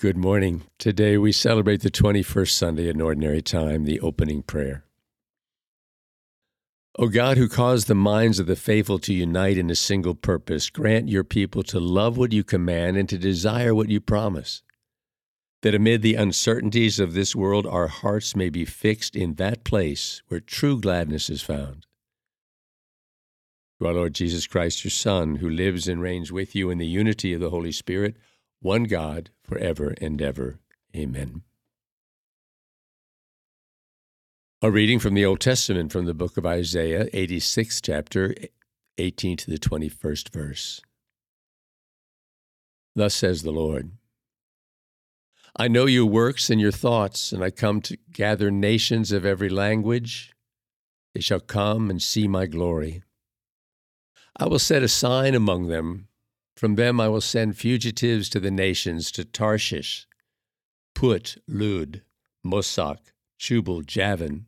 Good morning. Today we celebrate the 21st Sunday in Ordinary Time, the opening prayer. O God, who caused the minds of the faithful to unite in a single purpose, grant your people to love what you command and to desire what you promise. That amid the uncertainties of this world, our hearts may be fixed in that place where true gladness is found. Through our Lord Jesus Christ, your Son, who lives and reigns with you in the unity of the Holy Spirit, one God, forever and ever. Amen. A reading from the Old Testament from the book of Isaiah, 86th chapter, 18 to the 21st verse. Thus says the Lord I know your works and your thoughts, and I come to gather nations of every language. They shall come and see my glory. I will set a sign among them from them I will send fugitives to the nations, to Tarshish, Put, Lud, Mosoch, Tubal, Javan,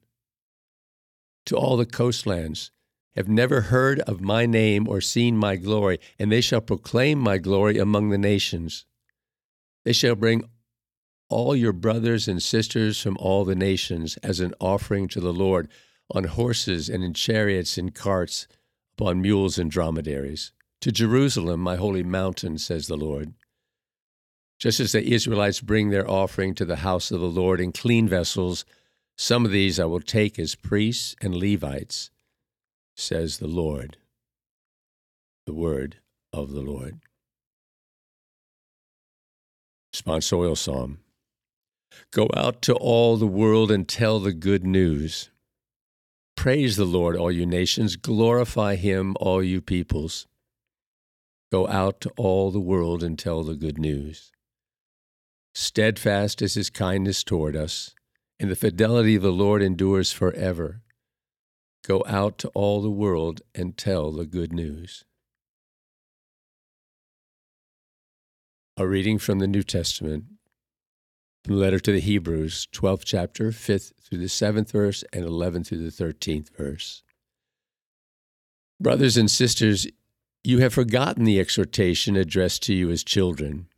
to all the coastlands, have never heard of my name or seen my glory, and they shall proclaim my glory among the nations. They shall bring all your brothers and sisters from all the nations as an offering to the Lord on horses and in chariots and carts, upon mules and dromedaries. To Jerusalem, my holy mountain, says the Lord. Just as the Israelites bring their offering to the house of the Lord in clean vessels, some of these I will take as priests and Levites, says the Lord. The word of the Lord. Sponsorial Psalm. Go out to all the world and tell the good news. Praise the Lord, all you nations. Glorify him, all you peoples. Go out to all the world and tell the good news. Steadfast is his kindness toward us, and the fidelity of the Lord endures forever. Go out to all the world and tell the good news. A reading from the New Testament, from the letter to the Hebrews, 12th chapter, 5th through the 7th verse, and 11th through the 13th verse. Brothers and sisters, you have forgotten the exhortation addressed to you as children.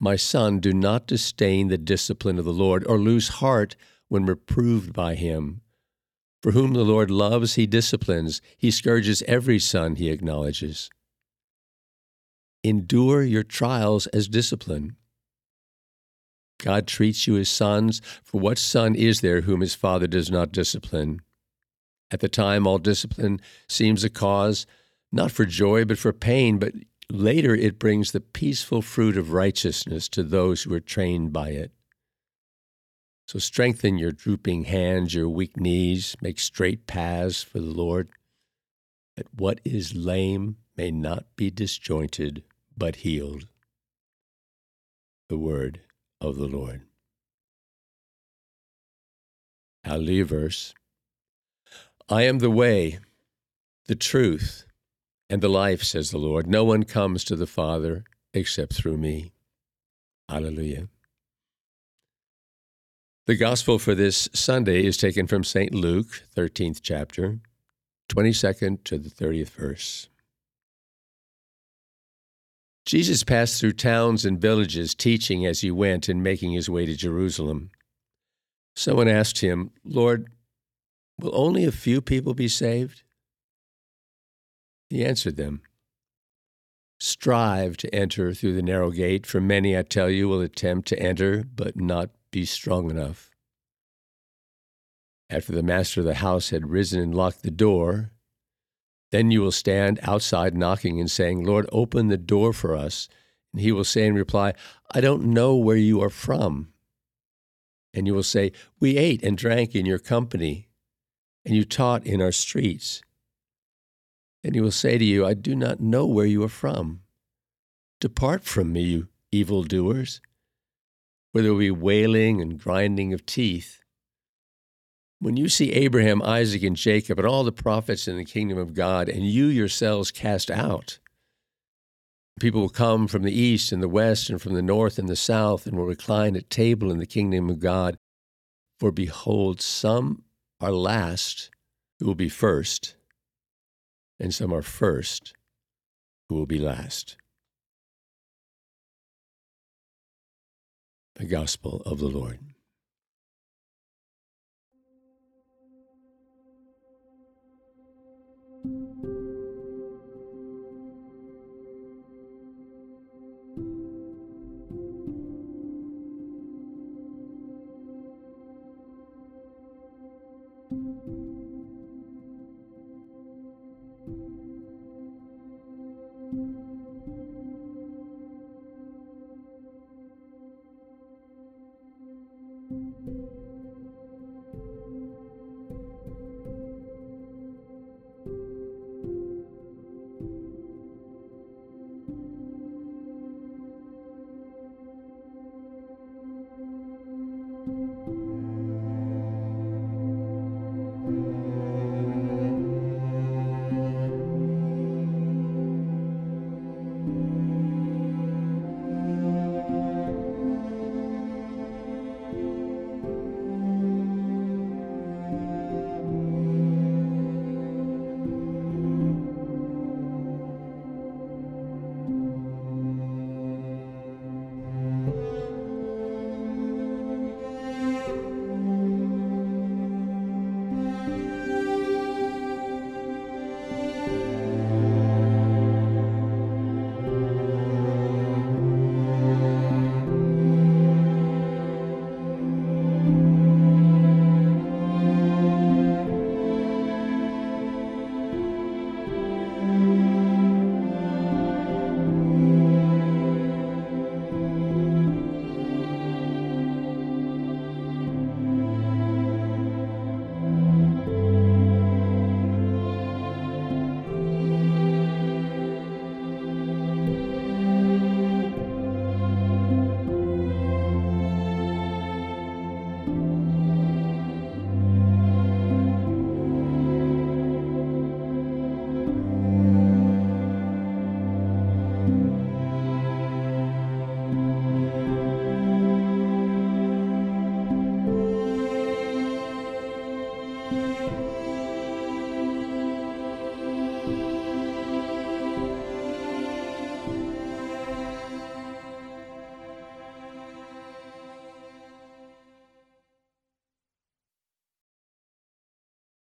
My son, do not disdain the discipline of the Lord, or lose heart when reproved by him. For whom the Lord loves, he disciplines. He scourges every son he acknowledges. Endure your trials as discipline. God treats you as sons, for what son is there whom his father does not discipline? At the time, all discipline seems a cause not for joy, but for pain, but later it brings the peaceful fruit of righteousness to those who are trained by it. So strengthen your drooping hands, your weak knees, make straight paths for the Lord, that what is lame may not be disjointed, but healed. The word of the Lord. Hallelujah verse. I am the way, the truth, and the life, says the Lord. No one comes to the Father except through me. Hallelujah. The gospel for this Sunday is taken from St. Luke, 13th chapter, 22nd to the 30th verse. Jesus passed through towns and villages, teaching as he went and making his way to Jerusalem. Someone asked him, Lord, will only a few people be saved? He answered them Strive to enter through the narrow gate, for many, I tell you, will attempt to enter, but not be strong enough. After the master of the house had risen and locked the door, then you will stand outside knocking and saying, Lord, open the door for us. And he will say in reply, I don't know where you are from. And you will say, We ate and drank in your company, and you taught in our streets. And he will say to you, I do not know where you are from. Depart from me, you evildoers, where there will be wailing and grinding of teeth. When you see Abraham, Isaac, and Jacob, and all the prophets in the kingdom of God, and you yourselves cast out, people will come from the east and the west, and from the north and the south, and will recline at table in the kingdom of God. For behold, some are last who will be first and some are first who will be last. the gospel of the Lord.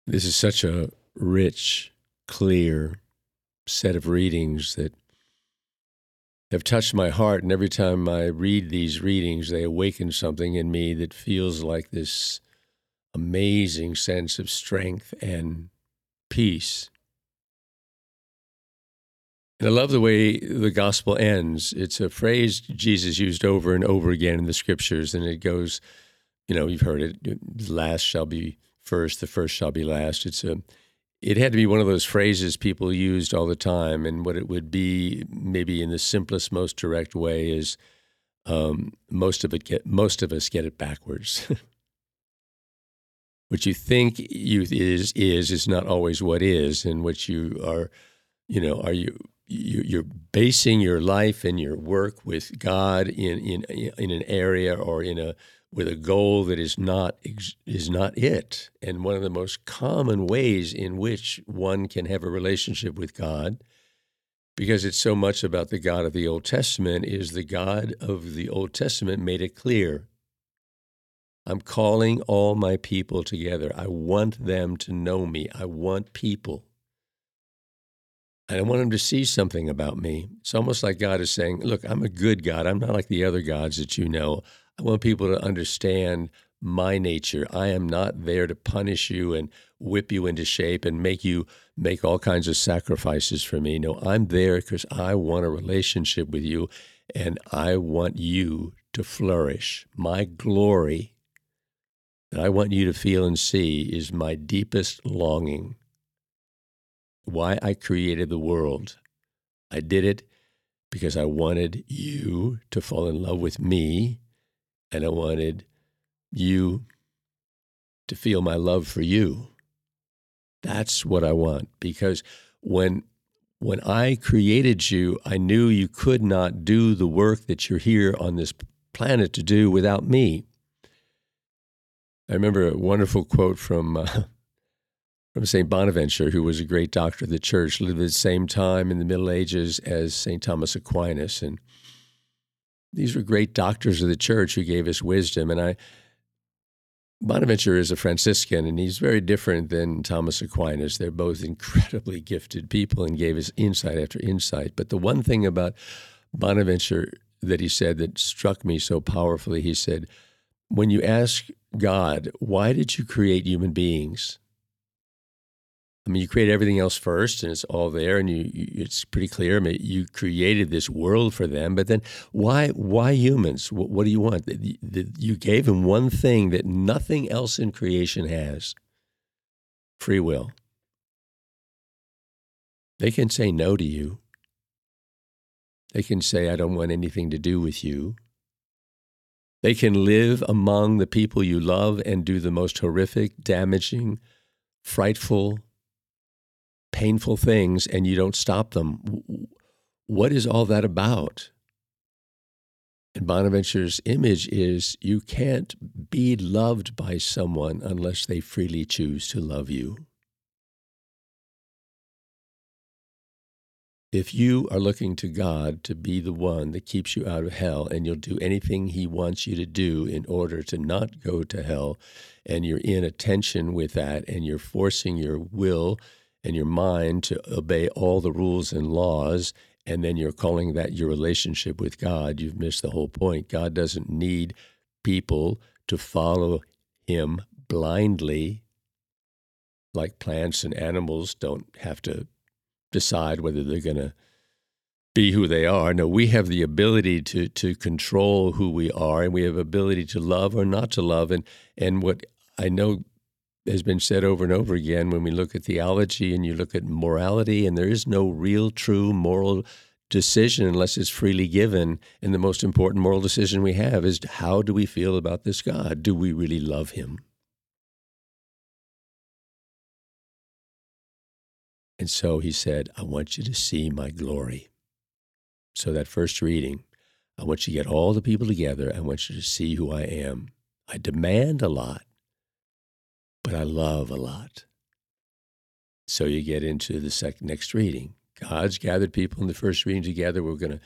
This is such a rich, clear set of readings that have touched my heart. And every time I read these readings, they awaken something in me that feels like this amazing sense of strength and peace. And I love the way the gospel ends. It's a phrase Jesus used over and over again in the scriptures, and it goes, you know, you've heard it, last shall be first, the first shall be last. It's a it had to be one of those phrases people used all the time, and what it would be, maybe in the simplest, most direct way, is um, most of it get most of us get it backwards. what you think youth is is is not always what is, and what you are, you know, are you you're basing your life and your work with God in in in an area or in a with a goal that is not is not it. And one of the most common ways in which one can have a relationship with God, because it's so much about the God of the Old Testament, is the God of the Old Testament made it clear. I'm calling all my people together. I want them to know me. I want people. And I want them to see something about me. It's almost like God is saying, Look, I'm a good God. I'm not like the other gods that you know. I want people to understand my nature. I am not there to punish you and whip you into shape and make you make all kinds of sacrifices for me. No, I'm there because I want a relationship with you and I want you to flourish. My glory that I want you to feel and see is my deepest longing. Why I created the world. I did it because I wanted you to fall in love with me and I wanted you to feel my love for you. That's what I want because when when I created you, I knew you could not do the work that you're here on this planet to do without me. I remember a wonderful quote from uh, from Saint Bonaventure, who was a great doctor of the church, lived at the same time in the Middle Ages as Saint Thomas Aquinas, and these were great doctors of the church who gave us wisdom. And I, Bonaventure is a Franciscan, and he's very different than Thomas Aquinas. They're both incredibly gifted people and gave us insight after insight. But the one thing about Bonaventure that he said that struck me so powerfully, he said, When you ask God, why did you create human beings? I mean, you create everything else first, and it's all there, and you, you, it's pretty clear. I mean, you created this world for them, but then why why humans? What, what do you want? You gave them one thing that nothing else in creation has: free will. They can say no to you. They can say, "I don't want anything to do with you." They can live among the people you love and do the most horrific, damaging, frightful painful things and you don't stop them. What is all that about? And Bonaventure's image is you can't be loved by someone unless they freely choose to love you. If you are looking to God to be the one that keeps you out of hell and you'll do anything He wants you to do in order to not go to hell, and you're in a tension with that and you're forcing your will and your mind to obey all the rules and laws, and then you're calling that your relationship with God, you've missed the whole point. God doesn't need people to follow Him blindly, like plants and animals don't have to decide whether they're going to be who they are. No, we have the ability to to control who we are, and we have ability to love or not to love. And and what I know has been said over and over again when we look at theology and you look at morality, and there is no real, true moral decision unless it's freely given. And the most important moral decision we have is how do we feel about this God? Do we really love him? And so he said, I want you to see my glory. So, that first reading, I want you to get all the people together. I want you to see who I am. I demand a lot but I love a lot. So you get into the second next reading. God's gathered people in the first reading together. We're going to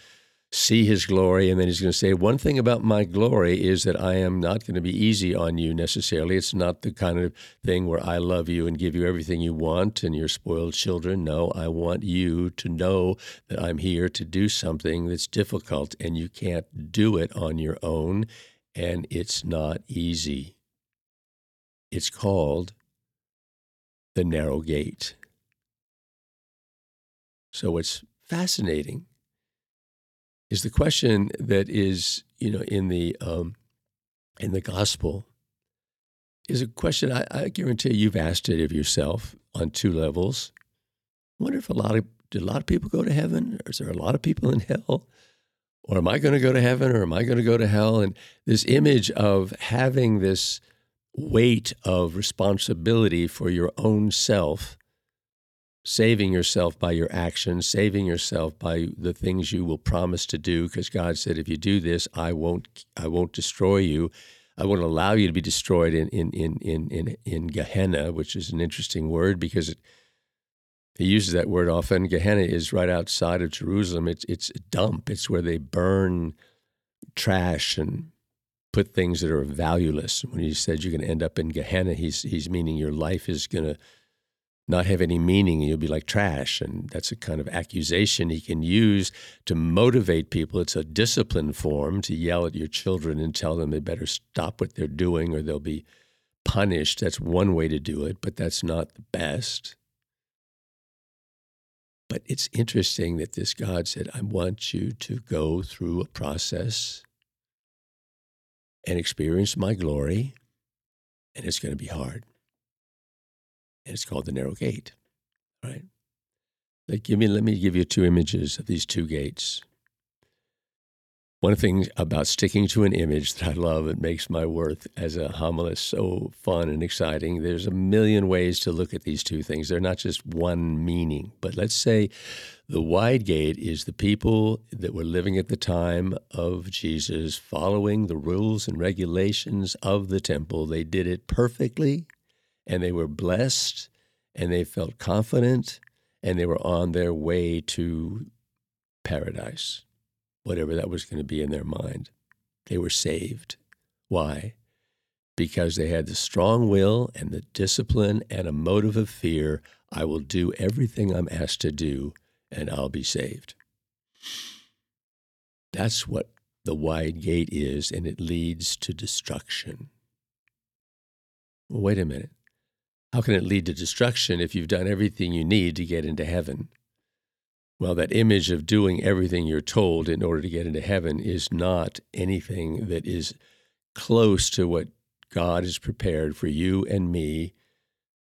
see his glory. And then he's going to say, One thing about my glory is that I am not going to be easy on you necessarily. It's not the kind of thing where I love you and give you everything you want and you're spoiled children. No, I want you to know that I'm here to do something that's difficult and you can't do it on your own. And it's not easy. It's called the narrow gate. So what's fascinating is the question that is, you know, in the um, in the gospel is a question I, I guarantee you've asked it of yourself on two levels. I wonder if a lot of did a lot of people go to heaven, or is there a lot of people in hell? Or am I going to go to heaven, or am I going to go to hell? And this image of having this weight of responsibility for your own self, saving yourself by your actions, saving yourself by the things you will promise to do because God said if you do this, I won't I won't destroy you. I won't allow you to be destroyed in in in in in, in Gehenna, which is an interesting word because it, he uses that word often. Gehenna is right outside of Jerusalem. It's it's a dump. It's where they burn trash and put things that are valueless. When he said you're going to end up in Gehenna, he's he's meaning your life is going to not have any meaning and you'll be like trash. And that's a kind of accusation he can use to motivate people. It's a discipline form to yell at your children and tell them they better stop what they're doing or they'll be punished. That's one way to do it, but that's not the best. But it's interesting that this God said, I want you to go through a process and experience my glory, and it's going to be hard. And it's called the narrow gate, right? Like, give me, let me give you two images of these two gates. One thing about sticking to an image that I love, it makes my work as a homilist so fun and exciting. There's a million ways to look at these two things. They're not just one meaning. But let's say the wide gate is the people that were living at the time of Jesus, following the rules and regulations of the temple. They did it perfectly, and they were blessed, and they felt confident, and they were on their way to paradise. whatever that was going to be in their mind. They were saved. Why? Because they had the strong will and the discipline and a motive of fear. I will do everything I'm asked to do and I'll be saved. That's what the wide gate is, and it leads to destruction. Wait a minute. How can it lead to destruction if you've done everything you need to get into heaven? Well, that image of doing everything you're told in order to get into heaven is not anything that is close to what God has prepared for you and me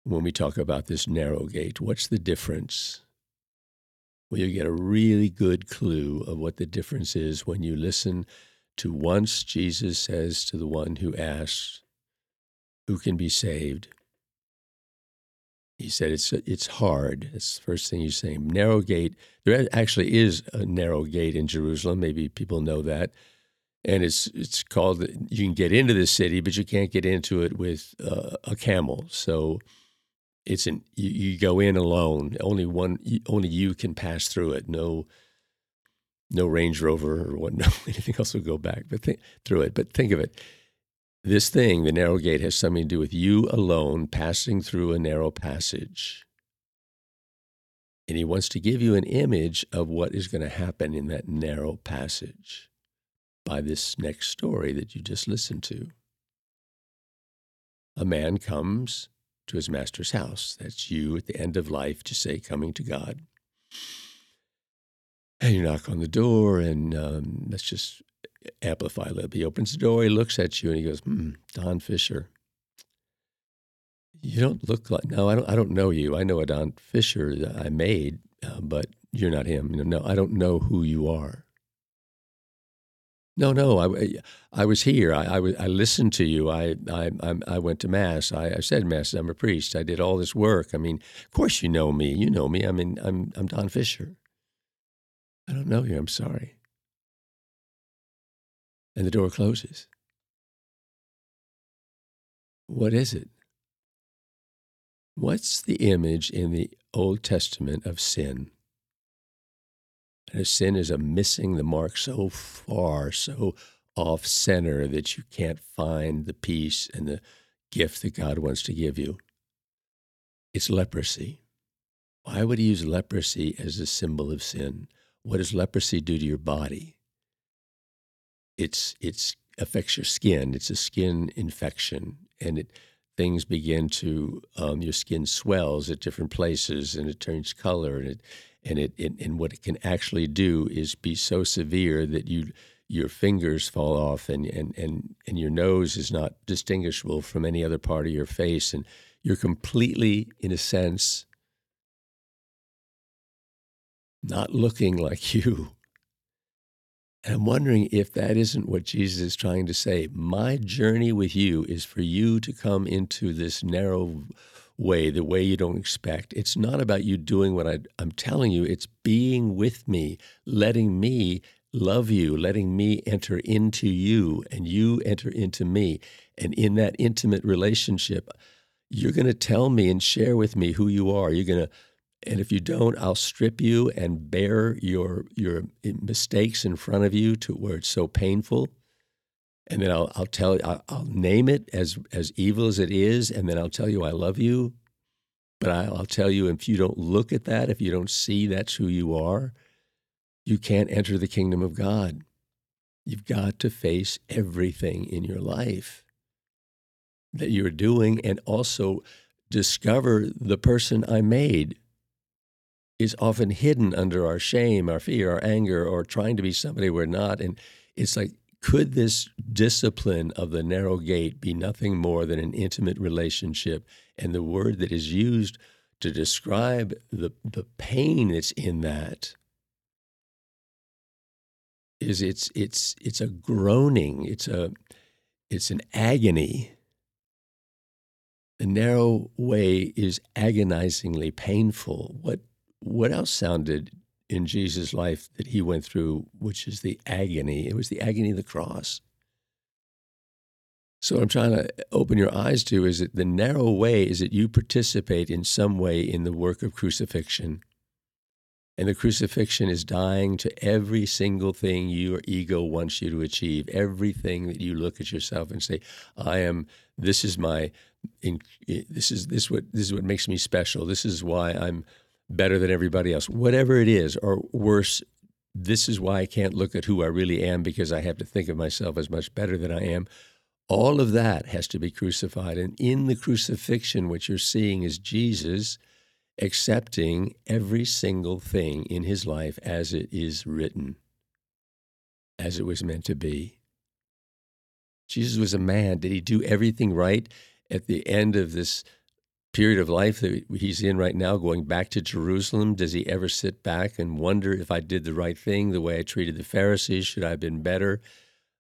when we talk about this narrow gate. What's the difference? Well, you get a really good clue of what the difference is when you listen to once Jesus says to the one who asks, Who can be saved? He said it's it's hard. It's the first thing you say. Narrow gate. There actually is a narrow gate in Jerusalem. Maybe people know that, and it's it's called. You can get into the city, but you can't get into it with uh, a camel. So it's an you, you go in alone. Only one, only you can pass through it. No, no Range Rover or what, no anything else will go back, but think, through it. But think of it. This thing, the narrow gate, has something to do with you alone passing through a narrow passage. And he wants to give you an image of what is going to happen in that narrow passage by this next story that you just listened to. A man comes to his master's house. That's you at the end of life, to say, coming to God. And you knock on the door, and um, let's just amplify a little. He opens the door, he looks at you, and he goes, hmm, Don Fisher. You don't look like, no, I don't, I don't know you. I know a Don Fisher that I made, uh, but you're not him. You know, no, I don't know who you are. No, no, I, I was here. I, I, I listened to you. I, I, I went to Mass. I, I said Mass. I'm a priest. I did all this work. I mean, of course you know me. You know me. I mean, I'm, I'm Don Fisher. I don't know you. I'm sorry. And the door closes. What is it? What's the image in the Old Testament of sin? And sin is a missing the mark so far, so off center that you can't find the peace and the gift that God wants to give you. It's leprosy. Why would he use leprosy as a symbol of sin? What does leprosy do to your body? It's it's affects your skin. It's a skin infection, and it things begin to um, your skin swells at different places, and it turns color, and it and it, it, and what it can actually do is be so severe that you your fingers fall off and, and, and, and your nose is not distinguishable from any other part of your face. And you're completely in a sense not looking like you. And i'm wondering if that isn't what jesus is trying to say. My journey with you is for you to come into this narrow way, the way you don't expect. It's not about you doing what I, am telling you, it's being with me, letting me love you, letting me enter into you, and you enter into me. And in that intimate relationship, you're going to tell me and share with me who you are. You're going to and if you don't, I'll strip you and bare your your mistakes in front of you to where it's so painful and then I'll, I'll tell I'll, I'll, name it as as evil as it is, and then I'll tell you I love you. But I, I'll tell you if you don't look at that, if you don't see that's who you are, you can't enter the kingdom of God. You've got to face everything in your life that you're doing, and also discover the person I made is often hidden under our shame, our fear, our anger, or trying to be somebody we're not. And it's like could this discipline of the narrow gate be nothing more than an intimate relationship? And the word that is used to describe the, the pain that's in that is it's it's it's a groaning, it's a it's an agony. The narrow way is agonizingly painful. What what else sounded in Jesus' life that he went through, which is the agony. It was the agony of the cross. So, I'm trying to open your eyes to is that the narrow way is that you participate in some way in the work of crucifixion. And the crucifixion is dying to every single thing your ego wants you to achieve. Everything that you look at yourself and say, "I am. This is my. This is this what this is what makes me special. This is why I'm better than everybody else. Whatever it is, or worse, this is why I can't look at who I really am because I have to think of myself as much better than I am. All of that has to be crucified. And in the crucifixion, what you're seeing is Jesus accepting every single thing in his life as it is written, as it was meant to be. Jesus was a man. Did he do everything right at the end of this period of life that he's in right now, going back to Jerusalem? Does he ever sit back and wonder if I did the right thing, the way I treated the Pharisees? Should I have been better?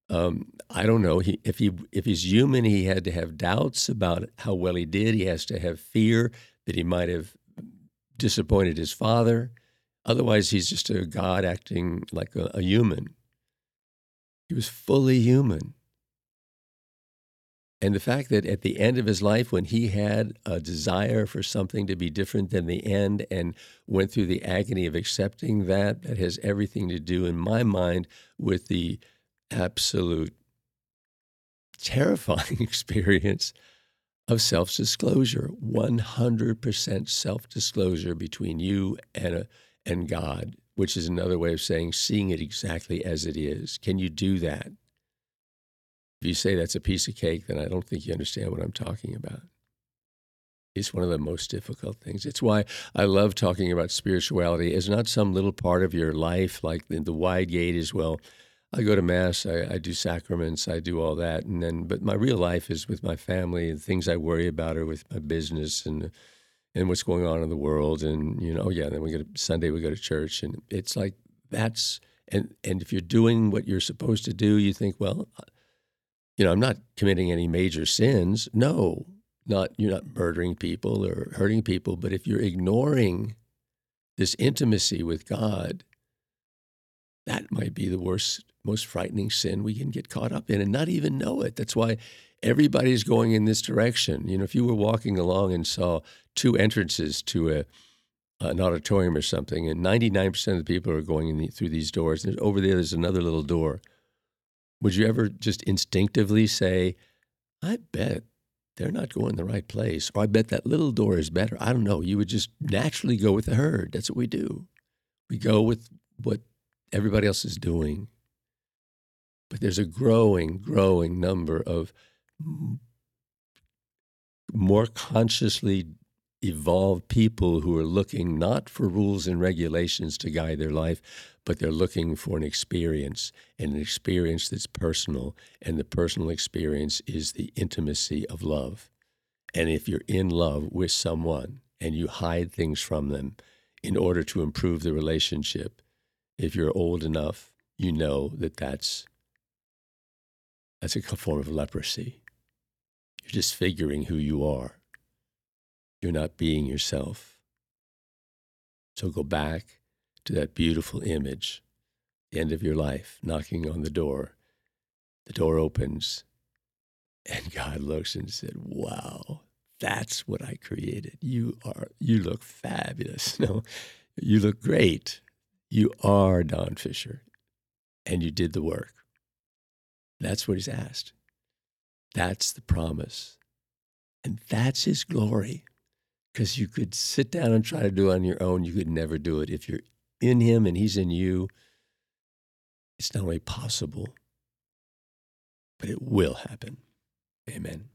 Um, I don't know. He, if he if he's human, he had to have doubts about how well he did. He has to have fear that he might have disappointed his father. Otherwise, he's just a God acting like a, a human. He was fully human. And the fact that at the end of his life, when he had a desire for something to be different than the end and went through the agony of accepting that, that has everything to do, in my mind, with the absolute terrifying experience of self disclosure 100% self disclosure between you and, and God, which is another way of saying seeing it exactly as it is. Can you do that? If you say that's a piece of cake, then I don't think you understand what I'm talking about. It's one of the most difficult things. It's why I love talking about spirituality. It's not some little part of your life like the, the wide gate as well, I go to mass, I, I, do sacraments, I do all that, and then but my real life is with my family. The things I worry about are with my business and and what's going on in the world. And you know, yeah, then we go to Sunday, we go to church, and it's like that's and and if you're doing what you're supposed to do, you think, well, you know, I'm not committing any major sins. No, not you're not murdering people or hurting people, but if you're ignoring this intimacy with God, that might be the worst most frightening sin we can get caught up in and not even know it. That's why everybody's going in this direction. You know, if you were walking along and saw two entrances to a uh, an auditorium or something, and 99% of the people are going the, through these doors, and over there there's another little door. Would you ever just instinctively say, I bet they're not going the right place, or I bet that little door is better? I don't know. You would just naturally go with the herd. That's what we do. We go with what everybody else is doing. But there's a growing, growing number of more consciously evolved people who are looking not for rules and regulations to guide their life, but they're looking for an experience and an experience that's personal. And the personal experience is the intimacy of love. And if you're in love with someone and you hide things from them in order to improve the relationship, if you're old enough, you know that that's that's a form of leprosy. You're disfiguring who you are. You're not being yourself. So go back to that beautiful image, the end of your life, knocking on the door. The door opens, and God looks and said, Wow, that's what I created. You are, you look fabulous. No, you look great. You are Don Fisher, and you did the work. That's what he's asked. That's the promise. And that's his glory. Because you could sit down and try to do it on your own. You could never do it. If you're in him and he's in you, it's not only possible, but it will happen. Amen.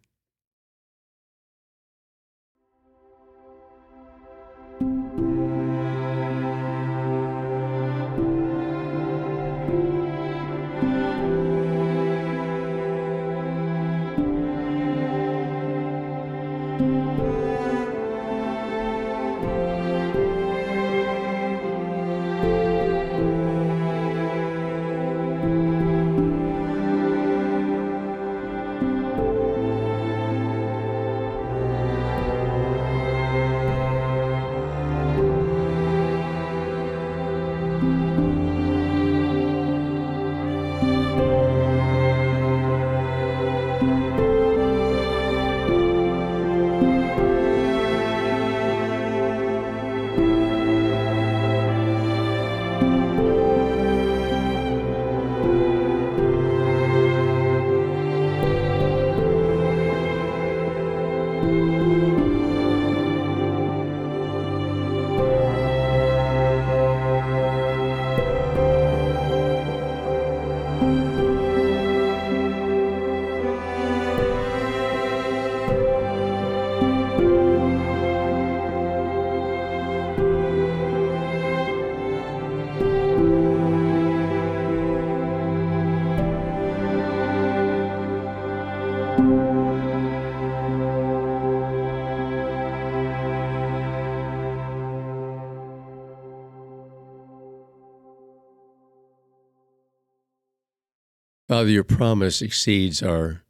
Father, your promise exceeds our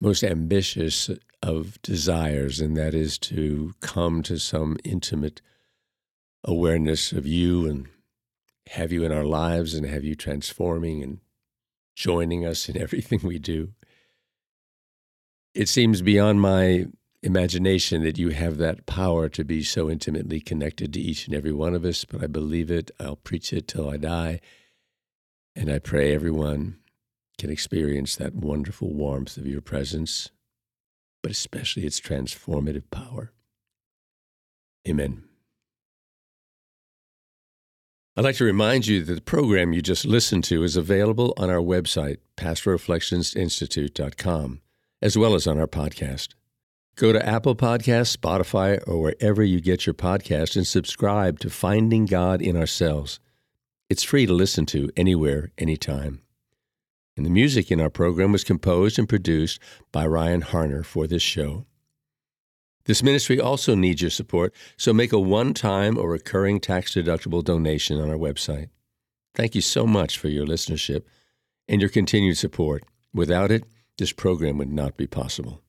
most ambitious of desires, and that is to come to some intimate awareness of you and have you in our lives and have you transforming and joining us in everything we do. It seems beyond my imagination that you have that power to be so intimately connected to each and every one of us, but I believe it. I'll preach it till I die. And I pray everyone can experience that wonderful warmth of your presence, but especially its transformative power. Amen. I'd like to remind you that the program you just listened to is available on our website, pastorreflectionsinstitute.com, as well as on our podcast. Go to Apple Podcasts, Spotify, or wherever you get your podcast and subscribe to Finding God in Ourselves. It's free to listen to anywhere, anytime. And the music in our program was composed and produced by Ryan Harner for this show. This ministry also needs your support, so make a one time or recurring tax deductible donation on our website. Thank you so much for your listenership and your continued support. Without it, this program would not be possible.